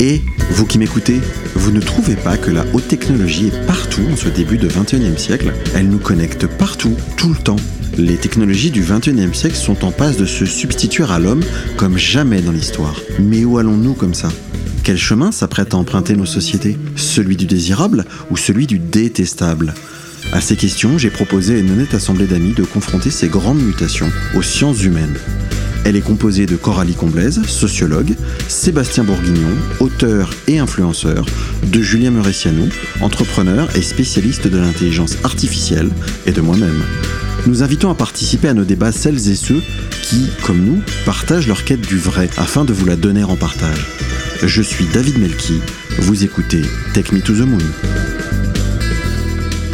Et vous qui m'écoutez, vous ne trouvez pas que la haute technologie est partout en ce début de 21e siècle? Elle nous connecte partout, tout le temps. Les technologies du 21e siècle sont en passe de se substituer à l'homme comme jamais dans l'histoire. Mais où allons-nous comme ça? Quel chemin s'apprête à emprunter nos sociétés? Celui du désirable ou celui du détestable? À ces questions, j'ai proposé à une honnête assemblée d'amis de confronter ces grandes mutations aux sciences humaines. Elle est composée de Coralie Comblaise, sociologue, Sébastien Bourguignon, auteur et influenceur, de Julien Muressiano, entrepreneur et spécialiste de l'intelligence artificielle, et de moi-même. Nous invitons à participer à nos débats celles et ceux qui, comme nous, partagent leur quête du vrai afin de vous la donner en partage. Je suis David Melki, vous écoutez Take Me to the Moon.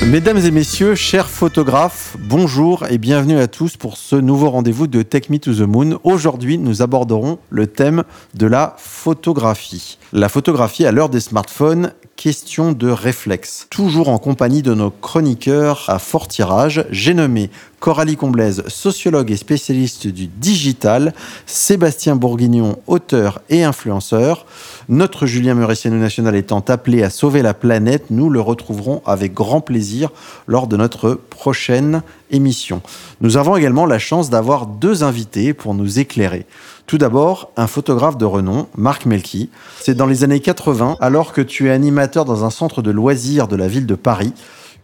Mesdames et messieurs, chers photographes, bonjour et bienvenue à tous pour ce nouveau rendez-vous de Take Me to the Moon. Aujourd'hui, nous aborderons le thème de la photographie. La photographie à l'heure des smartphones, question de réflexe. Toujours en compagnie de nos chroniqueurs à fort tirage, j'ai nommé Coralie Comblaise, sociologue et spécialiste du digital, Sébastien Bourguignon, auteur et influenceur. Notre Julien Muressiano National étant appelé à sauver la planète, nous le retrouverons avec grand plaisir lors de notre prochaine émission. Nous avons également la chance d'avoir deux invités pour nous éclairer. Tout d'abord, un photographe de renom, Marc Melki. C'est dans les années 80, alors que tu es animateur dans un centre de loisirs de la ville de Paris,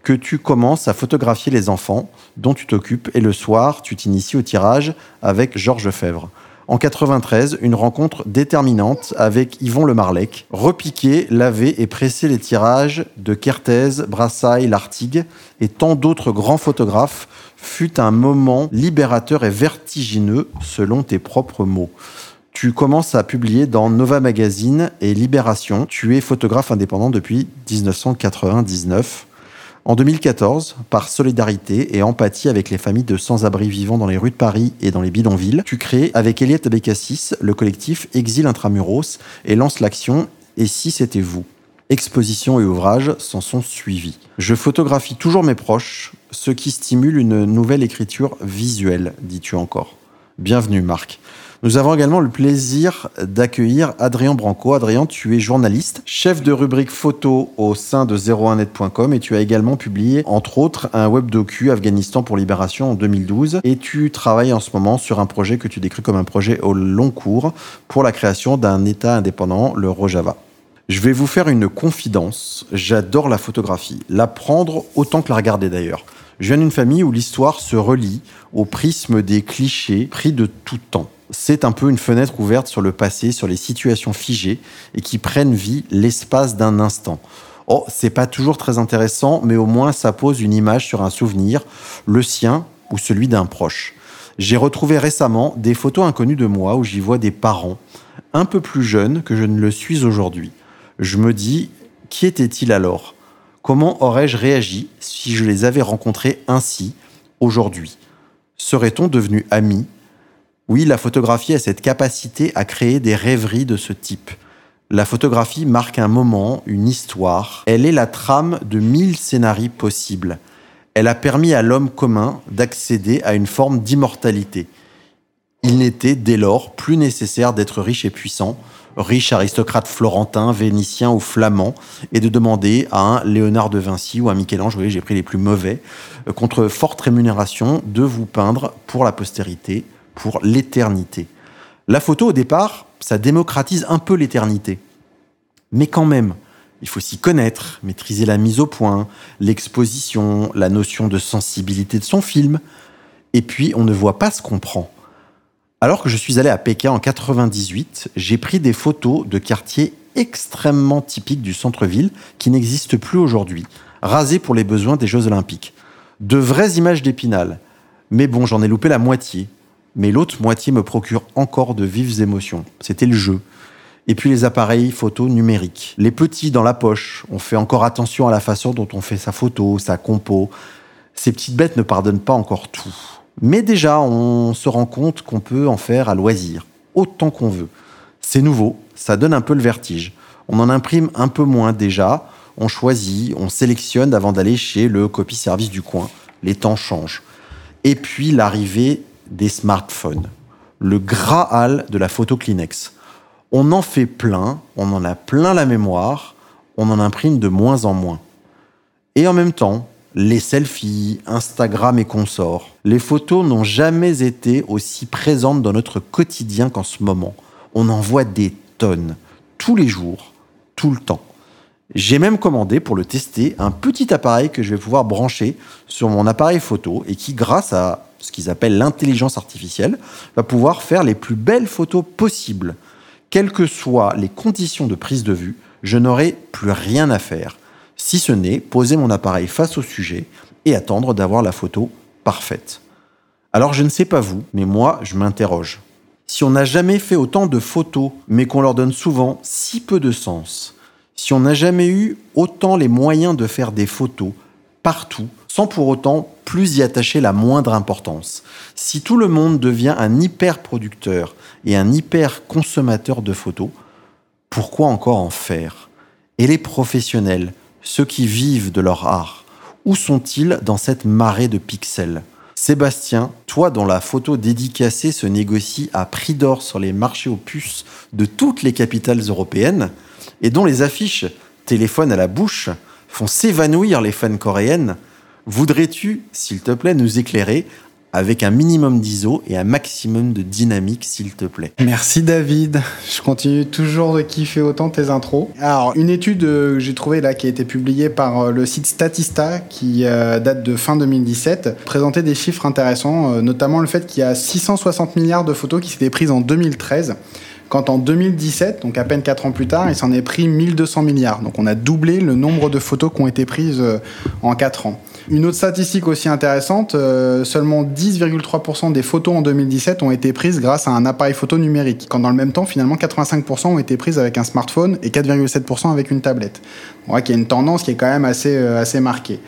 que tu commences à photographier les enfants dont tu t'occupes et le soir, tu t'inities au tirage avec Georges Fèvre. En 93, une rencontre déterminante avec Yvon Le Marlec. Repiquer, laver et presser les tirages de Kertész, Brassailles, Lartigue et tant d'autres grands photographes fut un moment libérateur et vertigineux selon tes propres mots. Tu commences à publier dans Nova Magazine et Libération. Tu es photographe indépendant depuis 1999. En 2014, par solidarité et empathie avec les familles de sans-abri vivant dans les rues de Paris et dans les bidonvilles, tu crées avec Eliette Abécassis le collectif Exil Intramuros et lance l'action Et si c'était vous? Expositions et ouvrages s'en sont suivis. Je photographie toujours mes proches, ce qui stimule une nouvelle écriture visuelle, dis-tu encore. Bienvenue Marc. Nous avons également le plaisir d'accueillir Adrien Branco. Adrien, tu es journaliste, chef de rubrique photo au sein de 01net.com et tu as également publié, entre autres, un web docu Afghanistan pour Libération en 2012. Et tu travailles en ce moment sur un projet que tu décris comme un projet au long cours pour la création d'un État indépendant, le Rojava. Je vais vous faire une confidence. J'adore la photographie, la prendre autant que la regarder d'ailleurs. Je viens d'une famille où l'histoire se relie au prisme des clichés pris de tout temps c'est un peu une fenêtre ouverte sur le passé, sur les situations figées et qui prennent vie l'espace d'un instant. Oh, c'est pas toujours très intéressant, mais au moins ça pose une image sur un souvenir, le sien ou celui d'un proche. J'ai retrouvé récemment des photos inconnues de moi où j'y vois des parents un peu plus jeunes que je ne le suis aujourd'hui. Je me dis, qui était-il alors? Comment aurais-je réagi si je les avais rencontrés ainsi aujourd'hui? Serait-on devenu amis oui, la photographie a cette capacité à créer des rêveries de ce type. La photographie marque un moment, une histoire. Elle est la trame de mille scénarios possibles. Elle a permis à l'homme commun d'accéder à une forme d'immortalité. Il n'était dès lors plus nécessaire d'être riche et puissant, riche aristocrate florentin, vénitien ou flamand, et de demander à un Léonard de Vinci ou un Michel-Ange, oui, j'ai pris les plus mauvais, euh, contre forte rémunération, de vous peindre pour la postérité pour l'éternité. La photo, au départ, ça démocratise un peu l'éternité. Mais quand même, il faut s'y connaître, maîtriser la mise au point, l'exposition, la notion de sensibilité de son film. Et puis, on ne voit pas ce qu'on prend. Alors que je suis allé à Pékin en 98, j'ai pris des photos de quartiers extrêmement typiques du centre-ville qui n'existent plus aujourd'hui, rasés pour les besoins des Jeux Olympiques. De vraies images d'épinal. Mais bon, j'en ai loupé la moitié mais l'autre moitié me procure encore de vives émotions. C'était le jeu. Et puis les appareils photo numériques. Les petits dans la poche. On fait encore attention à la façon dont on fait sa photo, sa compo. Ces petites bêtes ne pardonnent pas encore tout. Mais déjà, on se rend compte qu'on peut en faire à loisir, autant qu'on veut. C'est nouveau, ça donne un peu le vertige. On en imprime un peu moins déjà, on choisit, on sélectionne avant d'aller chez le copie-service du coin. Les temps changent. Et puis l'arrivée des smartphones, le Graal de la photo Kleenex. On en fait plein, on en a plein la mémoire, on en imprime de moins en moins. Et en même temps, les selfies, Instagram et consorts, les photos n'ont jamais été aussi présentes dans notre quotidien qu'en ce moment. On en voit des tonnes, tous les jours, tout le temps. J'ai même commandé pour le tester un petit appareil que je vais pouvoir brancher sur mon appareil photo et qui, grâce à ce qu'ils appellent l'intelligence artificielle, va pouvoir faire les plus belles photos possibles. Quelles que soient les conditions de prise de vue, je n'aurai plus rien à faire, si ce n'est poser mon appareil face au sujet et attendre d'avoir la photo parfaite. Alors je ne sais pas vous, mais moi je m'interroge. Si on n'a jamais fait autant de photos, mais qu'on leur donne souvent si peu de sens, si on n'a jamais eu autant les moyens de faire des photos partout, sans pour autant plus y attacher la moindre importance, si tout le monde devient un hyper producteur et un hyper consommateur de photos, pourquoi encore en faire? Et les professionnels, ceux qui vivent de leur art, où sont-ils dans cette marée de pixels? Sébastien, toi dont la photo dédicacée se négocie à prix d'or sur les marchés aux puces de toutes les capitales européennes, et dont les affiches téléphone à la bouche font s'évanouir les fans coréennes, voudrais-tu, s'il te plaît, nous éclairer avec un minimum d'ISO et un maximum de dynamique, s'il te plaît. Merci David. Je continue toujours de kiffer autant tes intros. Alors, une étude euh, que j'ai trouvée là qui a été publiée par euh, le site Statista qui euh, date de fin 2017 présentait des chiffres intéressants, notamment le fait qu'il y a 660 milliards de photos qui s'étaient prises en 2013 quand en 2017, donc à peine 4 ans plus tard, il s'en est pris 1200 milliards. Donc on a doublé le nombre de photos qui ont été prises en 4 ans. Une autre statistique aussi intéressante, euh, seulement 10,3% des photos en 2017 ont été prises grâce à un appareil photo numérique, quand dans le même temps, finalement, 85% ont été prises avec un smartphone et 4,7% avec une tablette. On voit qu'il y a une tendance qui est quand même assez, euh, marquée.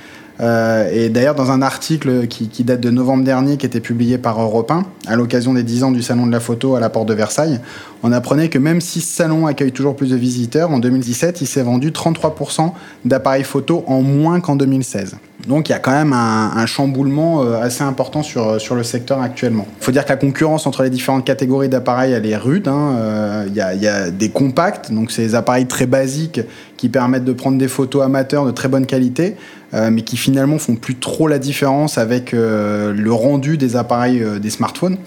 Euh, et d'ailleurs, dans un article qui, date de novembre dernier, qui était publié par Europe 1, à l'occasion des 10 ans du Salon de la photo à la Porte de Versailles, on apprenait que même si ce salon accueille toujours plus de visiteurs, en 2017, il s'est vendu 33% d'appareils photo en moins qu'en 2016. Donc il y a quand même un, chamboulement euh, assez important sur, sur le secteur actuellement. Il faut dire que la concurrence entre les différentes catégories d'appareils, elle est rude. Hein. Euh, il, y a, des compacts, donc c'est des appareils très basiques qui permettent de prendre des photos amateurs de très bonne qualité, euh, mais qui finalement font plus trop la différence avec euh, le rendu des appareils euh, des smartphones.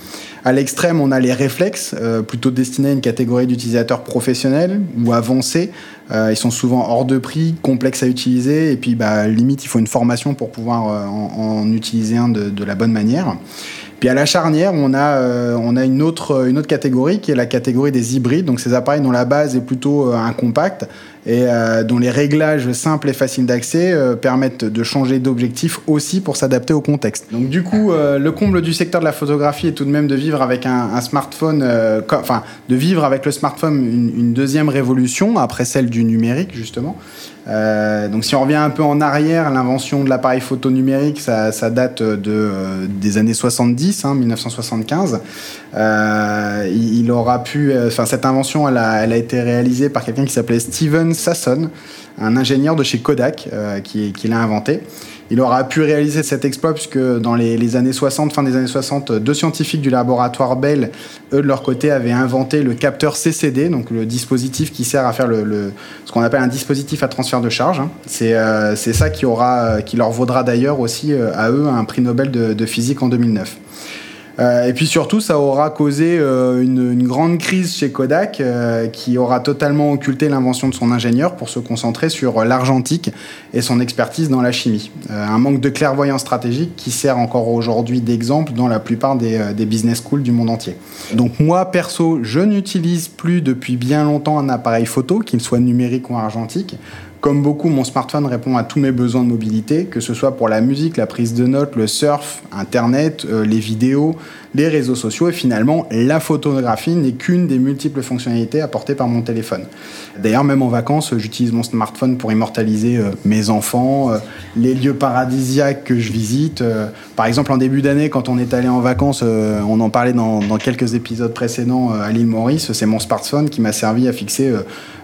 À l'extrême, on a les réflexes, plutôt destinés à une catégorie d'utilisateurs professionnels ou avancés. ils sont souvent hors de prix, complexes à utiliser, et puis bah, limite, il faut une formation pour pouvoir en, en, utiliser un de, la bonne manière. Puis à la charnière, on a, euh, une, autre, catégorie qui est la catégorie des hybrides, donc ces appareils dont la base est plutôt euh, un compact et euh, dont les réglages simples et faciles d'accès permettent de changer d'objectif aussi pour s'adapter au contexte. Donc du coup, le comble du secteur de la photographie est tout de même de vivre avec un, smartphone, de vivre avec le smartphone une, deuxième révolution après celle du numérique justement. Euh, donc si on revient un peu en arrière, l'invention de l'appareil photo numérique, ça, date de, euh, des années 70, hein, 1975. Euh, il, aura pu, euh, enfin cette invention, elle a, été réalisée par quelqu'un qui s'appelait Steven Sasson, un ingénieur de chez Kodak euh, qui l'a inventé. Il aura pu réaliser cet exploit puisque dans les, années 60, fin des années 60, deux scientifiques du laboratoire Bell, eux de leur côté, avaient inventé le capteur CCD, donc le dispositif qui sert à faire le, ce qu'on appelle un dispositif à transfert de charge. Hein. C'est euh, ça qui, aura, qui leur vaudra d'ailleurs aussi euh, à eux un prix Nobel de, de physique en 2009. Euh, et puis surtout, ça aura causé euh, une, grande crise chez Kodak euh, qui aura totalement occulté l'invention de son ingénieur pour se concentrer sur l'argentique et son expertise dans la chimie. Un manque de clairvoyance stratégique qui sert encore aujourd'hui d'exemple dans la plupart des, des, business schools du monde entier. Donc moi, perso, je n'utilise plus depuis bien longtemps un appareil photo, qu'il soit numérique ou argentique. Comme beaucoup, mon smartphone répond à tous mes besoins de mobilité, que ce soit pour la musique, la prise de notes, le surf, Internet, euh, les vidéos, les réseaux sociaux et finalement la photographie n'est qu'une des multiples fonctionnalités apportées par mon téléphone. D'ailleurs, même en vacances, j'utilise mon smartphone pour immortaliser euh, mes enfants, euh, les lieux paradisiaques que je visite. Par exemple, en début d'année, quand on est allé en vacances, on en parlait dans, dans, quelques épisodes précédents à l'île Maurice, c'est mon smartphone qui m'a servi à fixer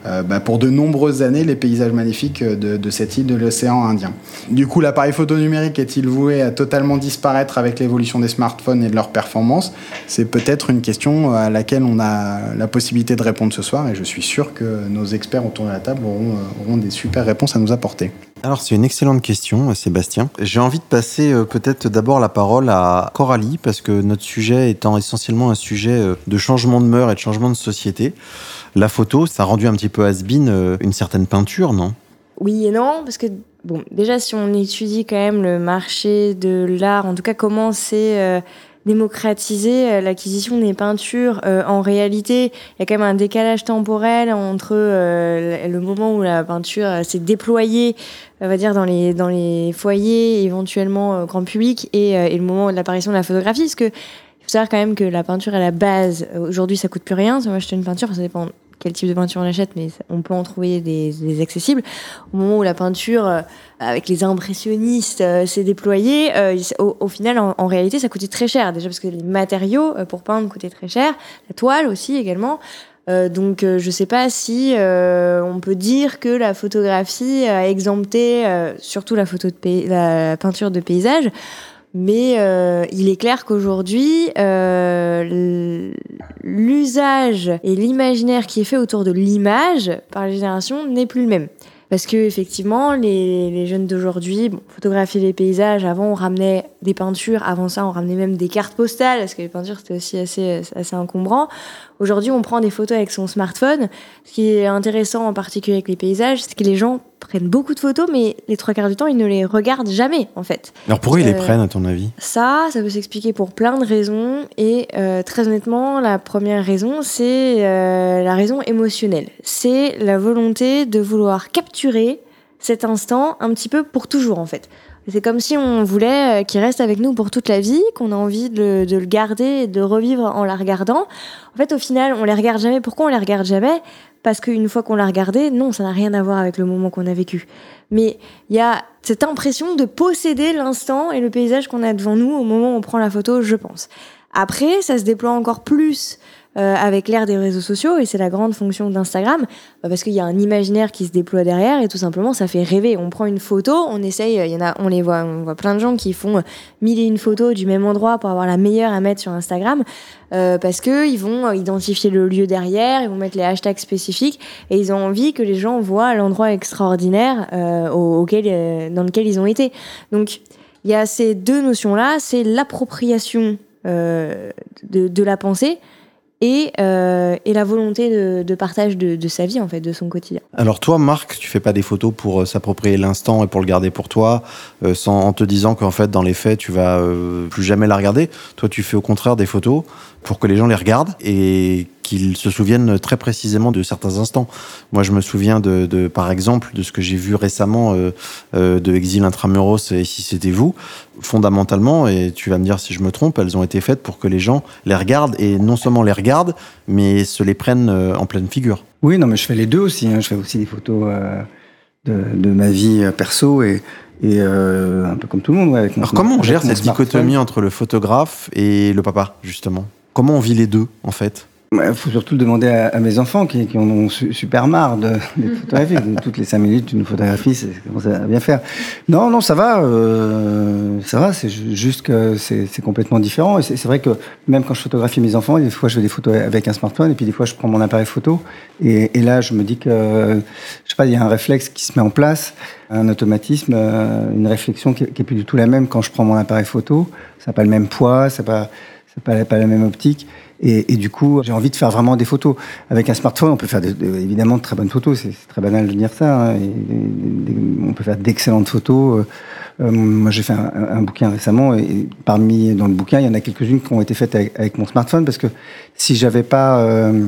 bah, pour de nombreuses années les paysages magnifiques de, de cette île de l'océan Indien. Du coup, l'appareil photo numérique est-il voué à totalement disparaître avec l'évolution des smartphones et de leurs performances C'est peut-être une question à laquelle on a la possibilité de répondre ce soir et je suis sûr que nos experts autour de la table auront, auront des super réponses à nous apporter. Alors c'est une excellente question, Sébastien. J'ai envie de passer euh, peut-être d'abord la parole à Coralie, parce que notre sujet étant essentiellement un sujet euh, de changement de mœurs et de changement de société, la photo, ça a rendu un petit peu has-been euh, une certaine peinture, non? Oui et non, parce que bon, déjà si on étudie quand même le marché de l'art, en tout cas comment c'est démocratiser euh, l'acquisition des peintures. Euh, en réalité, il y a quand même un décalage temporel entre euh, le moment où la peinture s'est déployée, on va dire dans les dans les foyers, éventuellement grand public, et, et le moment de l'apparition de la photographie, parce que il faut savoir quand même que la peinture à la base, aujourd'hui, ça coûte plus rien. Moi, acheter une peinture, ça dépend quel type de peinture on achète, mais on peut en trouver des, accessibles. Au moment où la peinture, euh, avec les impressionnistes, euh, s'est déployée, euh, au, final, en, réalité, ça coûtait très cher. Déjà parce que les matériaux pour peindre coûtaient très cher, la toile aussi également. donc, je ne sais pas si on peut dire que la photographie a exempté, surtout la peinture de paysage. Mais euh, il est clair qu'aujourd'hui, euh, l'usage et l'imaginaire qui est fait autour de l'image par les générations n'est plus le même. Parce que effectivement, les, jeunes d'aujourd'hui, bon, photographier les paysages. Avant, on ramenait des peintures. Avant ça, on ramenait même des cartes postales, parce que les peintures c'était aussi assez assez encombrant. Aujourd'hui, on prend des photos avec son smartphone. Ce qui est intéressant, en particulier avec les paysages, c'est que les gens prennent beaucoup de photos, mais les trois quarts du temps, ils ne les regardent jamais, en fait. Alors pourquoi ils les euh, prennent, à ton avis? Ça, ça peut s'expliquer pour plein de raisons. Et euh, très honnêtement, la première raison, c'est euh, la raison émotionnelle. C'est la volonté de vouloir capturer cet instant un petit peu pour toujours, en fait. C'est comme si on voulait qu'il reste avec nous pour toute la vie, qu'on a envie de le, garder et de revivre en la regardant. En fait, au final, on les regarde jamais. Pourquoi on les regarde jamais? Parce qu'une fois qu'on l'a regardé, non, ça n'a rien à voir avec le moment qu'on a vécu. Mais il y a cette impression de posséder l'instant et le paysage qu'on a devant nous au moment où on prend la photo, je pense. Après, ça se déploie encore plus euh, avec l'ère des réseaux sociaux et c'est la grande fonction d'Instagram bah, parce qu'il y a un imaginaire qui se déploie derrière et tout simplement ça fait rêver. On prend une photo, on essaye, il y en a, on les voit, on voit plein de gens qui font mille et une photos du même endroit pour avoir la meilleure à mettre sur Instagram euh, parce que ils vont identifier le lieu derrière, ils vont mettre les hashtags spécifiques et ils ont envie que les gens voient l'endroit extraordinaire euh, auquel, euh, dans lequel ils ont été. Donc il y a ces deux notions là, c'est l'appropriation euh, de, de la pensée et, euh, et la volonté de, partage de, sa vie, en fait, de son quotidien. Alors toi, Marc, tu fais pas des photos pour euh, s'approprier l'instant et pour le garder pour toi, euh, en te disant qu'en fait, dans les faits, tu vas plus jamais la regarder. Toi, tu fais au contraire des photos pour que les gens les regardent et qu'ils se souviennent très précisément de certains instants. Moi, je me souviens de, de par exemple, de ce que j'ai vu récemment euh, euh, de Exil Intramuros et Si c'était vous. Fondamentalement, et tu vas me dire si je me trompe, elles ont été faites pour que les gens les regardent et non seulement les regardent, mais se les prennent euh, en pleine figure. Oui, non, mais je fais les deux aussi. Hein. Je fais aussi des photos euh, de, de, ma vie perso et, et un peu comme tout le monde. Ouais, avec mon Alors comment on gère cette dichotomie entre le photographe et le papa, justement? Comment on vit les deux, en fait? Il faut surtout le demander à, mes enfants qui, en ont super marre de, des photographies. Toutes les cinq minutes, une photographie, c'est commence à bien faire. Non, non, ça va. Euh, ça va, c'est juste que c'est complètement différent. Et c'est vrai que même quand je photographie mes enfants, des fois je fais des photos avec un smartphone et puis des fois je prends mon appareil photo. Et, là, je me dis que, je sais pas, il y a un réflexe qui se met en place, un automatisme, euh, une réflexion qui, qui est plus du tout la même quand je prends mon appareil photo. Ça n'a pas le même poids, ça n'a pas la même optique. Et, du coup, j'ai envie de faire vraiment des photos. Avec un smartphone, on peut faire évidemment de très bonnes photos. C'est très banal de dire ça. Hein. on peut faire d'excellentes photos. Euh, moi, j'ai fait un, bouquin récemment et parmi dans le bouquin, il y en a quelques-unes qui ont été faites avec, mon smartphone parce que si j'avais pas euh,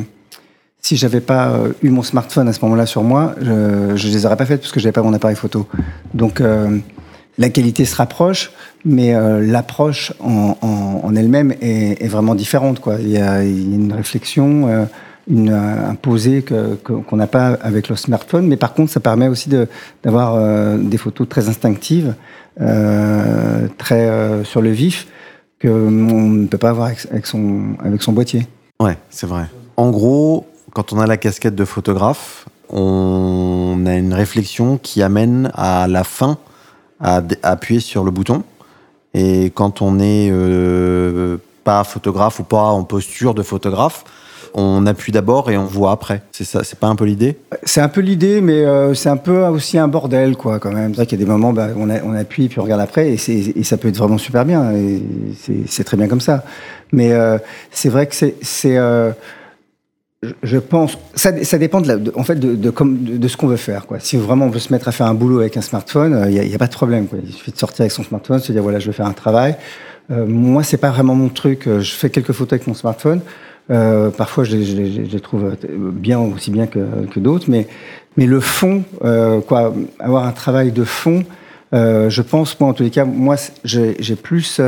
si j'avais pas euh, eu mon smartphone à ce moment-là sur moi, je, je les aurais pas faites parce que j'avais pas mon appareil photo. Donc euh, la qualité se rapproche, mais euh, l'approche en, elle-même est, vraiment différente. Il, y a, une réflexion, euh, une, un posé qu'on n'a pas avec le smartphone, mais par contre, ça permet aussi d'avoir euh, des photos très instinctives, euh, très euh, sur le vif, qu'on ne peut pas avoir avec, avec, son, avec son boîtier. Ouais, c'est vrai. En gros, quand on a la casquette de photographe, on a une réflexion qui amène à la fin à appuyer sur le bouton. Et quand on n'est euh, pas photographe ou pas en posture de photographe, on appuie d'abord et on voit après. C'est ça, c'est pas un peu l'idée? C'est un peu l'idée, mais euh, c'est un peu aussi un bordel, quoi, quand même. C'est qu'il y a des moments, bah, on, appuie puis on regarde après, et, et, ça peut être vraiment super bien. Et c'est très bien comme ça. Mais euh, c'est vrai que c'est je pense, ça, dépend de, en fait de, de, ce qu'on veut faire. Quoi. Si vraiment on veut se mettre à faire un boulot avec un smartphone, il euh, n'y a, pas de problème. Quoi. Il suffit de sortir avec son smartphone, se dire voilà, je vais faire un travail. Euh, moi, c'est pas vraiment mon truc. Euh, je fais quelques photos avec mon smartphone. Euh, parfois, je, les trouve bien aussi bien que, que d'autres, mais mais le fond, euh, quoi, avoir un travail de fond, euh, je pense, moi en tous les cas, moi j'ai plus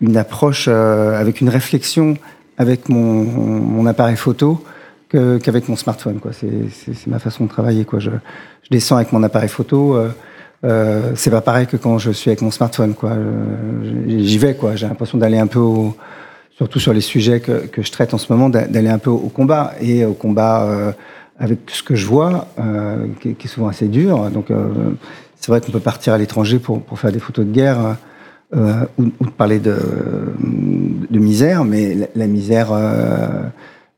une approche avec une réflexion avec mon, appareil photo qu'avec mon smartphone. C'est, ma façon de travailler. Quoi. Je, descends avec mon appareil photo. Euh, euh, c'est pas pareil que quand je suis avec mon smartphone. J'y vais. J'ai l'impression d'aller un peu surtout sur les sujets que, que je traite en ce moment, d'aller un peu au combat et au combat euh, avec ce que je vois, euh, qui, qui, est souvent assez dur. Donc, euh, c'est vrai qu'on peut partir à l'étranger pour, pour faire des photos de guerre euh, ou, ou, de parler de, misère, mais la, misère euh,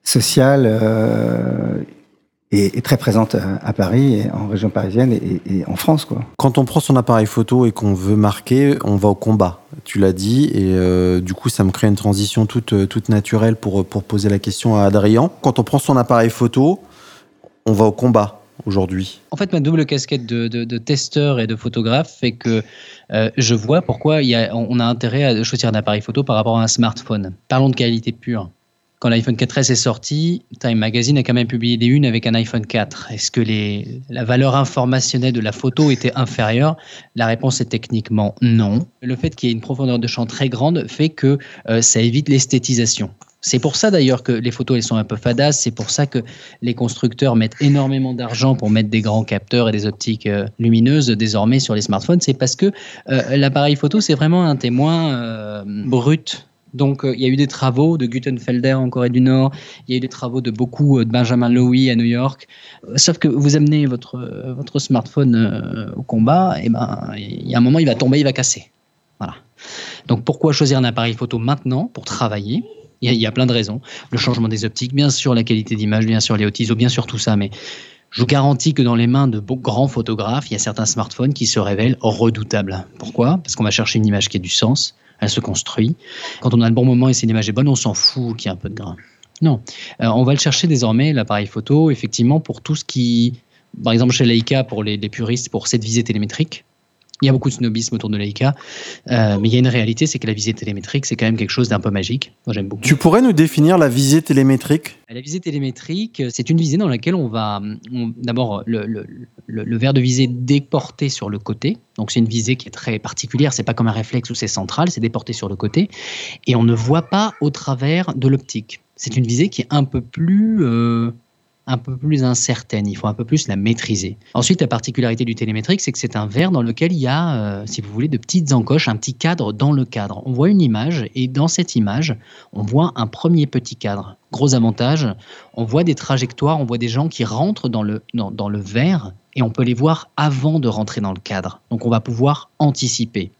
sociale euh, est, très présente à Paris, en région parisienne et, en France. Quand on prend son appareil photo et qu'on veut marquer, on va au combat. Tu l'as dit, et euh, du coup, ça me crée une transition toute, toute naturelle pour, pour poser la question à Adrien. Quand on prend son appareil photo, on va au combat aujourd'hui En fait, ma double casquette de, testeur et de photographe fait que euh, je vois pourquoi on a intérêt à choisir un appareil photo par rapport à un smartphone. Parlons de qualité pure. Quand l'iPhone 4S est sorti, Time Magazine a quand même publié des unes avec un iPhone 4. Est-ce que la valeur informationnelle de la photo était inférieure? La réponse est techniquement non. Le fait qu'il y ait une profondeur de champ très grande fait que euh, ça évite l'esthétisation. C'est pour ça d'ailleurs que les photos elles sont un peu fadas. C'est pour ça que les constructeurs mettent énormément d'argent pour mettre des grands capteurs et des optiques euh, lumineuses désormais sur les smartphones. C'est parce que euh, l'appareil photo c'est vraiment un témoin euh, brut donc, il y a eu des travaux de Gutenfelder en Corée du Nord, il y a eu des travaux de beaucoup de Benjamin Lowy à New York. Sauf que vous amenez votre, votre smartphone au combat, et ben, il y a un moment, il va tomber, il va casser. Voilà. Donc, pourquoi choisir un appareil photo maintenant pour travailler? Il y, a, a, plein de raisons. Le changement des optiques, bien sûr la qualité d'image, bien sûr les hautes ISO, bien sûr tout ça, mais je vous garantis que dans les mains de grands photographes, il y a certains smartphones qui se révèlent redoutables. Pourquoi? Parce qu'on va chercher une image qui a du sens, elle se construit. Quand on a le bon moment et si l'image est bonne, on s'en fout qu'il y ait un peu de grain. Non, euh, on va le chercher désormais, l'appareil photo, effectivement, pour tout ce qui, par exemple chez Leica, pour les, les puristes, pour cette visée télémétrique, il y a beaucoup de snobisme autour de Leica, euh, mais il y a une réalité, c'est que la visée télémétrique, c'est quand même quelque chose d'un peu magique. Moi, j'aime beaucoup. Tu pourrais nous définir la visée télémétrique? La visée télémétrique, c'est une visée dans laquelle on va, d'abord, le, le, le, le, verre de visée déporté sur le côté. Donc, c'est une visée qui est très particulière. C'est pas comme un réflexe où c'est central, c'est déporté sur le côté, et on ne voit pas au travers de l'optique. C'est une visée qui est un peu plus euh, un peu plus incertaine, il faut un peu plus la maîtriser. Ensuite, la particularité du télémétrique, c'est que c'est un verre dans lequel il y a, euh, si vous voulez, de petites encoches, un petit cadre dans le cadre. On voit une image et dans cette image, on voit un premier petit cadre. Gros avantage, on voit des trajectoires, on voit des gens qui rentrent dans le, dans, le verre et on peut les voir avant de rentrer dans le cadre. Donc on va pouvoir anticiper.